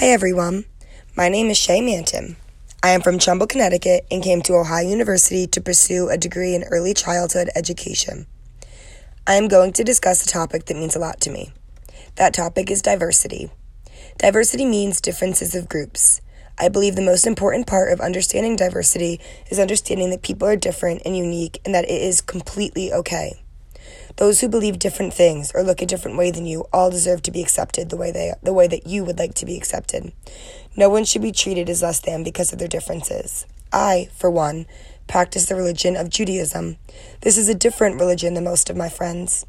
Hi, everyone. My name is Shay Manton. I am from Trumbull, Connecticut, and came to Ohio University to pursue a degree in early childhood education. I am going to discuss a topic that means a lot to me. That topic is diversity. Diversity means differences of groups. I believe the most important part of understanding diversity is understanding that people are different and unique and that it is completely okay. Those who believe different things or look a different way than you all deserve to be accepted the way they the way that you would like to be accepted. No one should be treated as less than because of their differences. I, for one, practice the religion of Judaism. This is a different religion than most of my friends.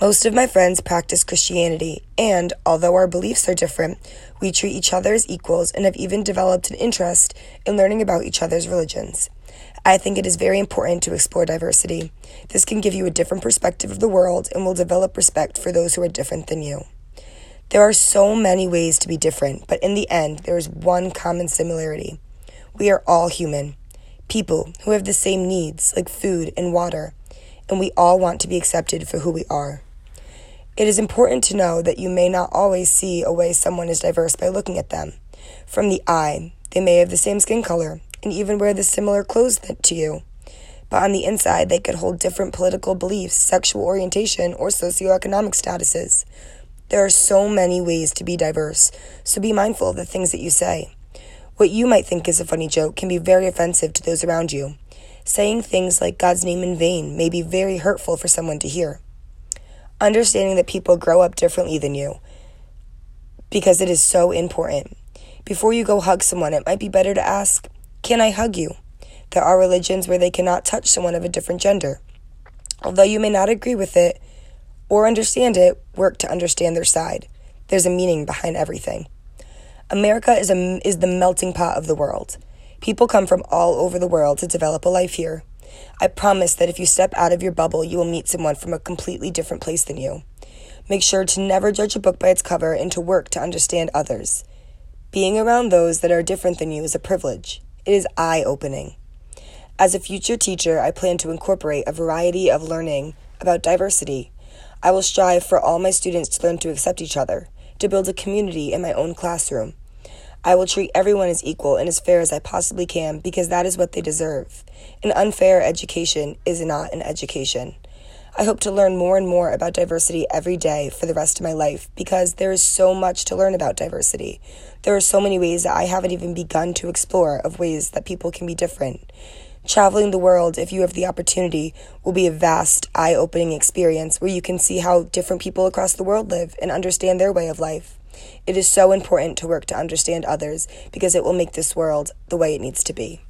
Most of my friends practice Christianity, and although our beliefs are different, we treat each other as equals and have even developed an interest in learning about each other's religions. I think it is very important to explore diversity. This can give you a different perspective of the world and will develop respect for those who are different than you. There are so many ways to be different, but in the end, there is one common similarity. We are all human, people who have the same needs, like food and water, and we all want to be accepted for who we are. It is important to know that you may not always see a way someone is diverse by looking at them. From the eye, they may have the same skin color, and even wear the similar clothes to you. But on the inside, they could hold different political beliefs, sexual orientation, or socioeconomic statuses. There are so many ways to be diverse, so be mindful of the things that you say. What you might think is a funny joke can be very offensive to those around you. Saying things like God's name in vain may be very hurtful for someone to hear. Understanding that people grow up differently than you, because it is so important. Before you go hug someone, it might be better to ask, can I hug you? There are religions where they cannot touch someone of a different gender. Although you may not agree with it or understand it, work to understand their side. There's a meaning behind everything. America is, a, is the melting pot of the world. People come from all over the world to develop a life here. I promise that if you step out of your bubble, you will meet someone from a completely different place than you. Make sure to never judge a book by its cover and to work to understand others. Being around those that are different than you is a privilege. It is eye opening. As a future teacher, I plan to incorporate a variety of learning about diversity. I will strive for all my students to learn to accept each other, to build a community in my own classroom. I will treat everyone as equal and as fair as I possibly can because that is what they deserve. An unfair education is not an education. I hope to learn more and more about diversity every day for the rest of my life because there is so much to learn about diversity. There are so many ways that I haven't even begun to explore of ways that people can be different. Traveling the world, if you have the opportunity, will be a vast, eye opening experience where you can see how different people across the world live and understand their way of life. It is so important to work to understand others because it will make this world the way it needs to be.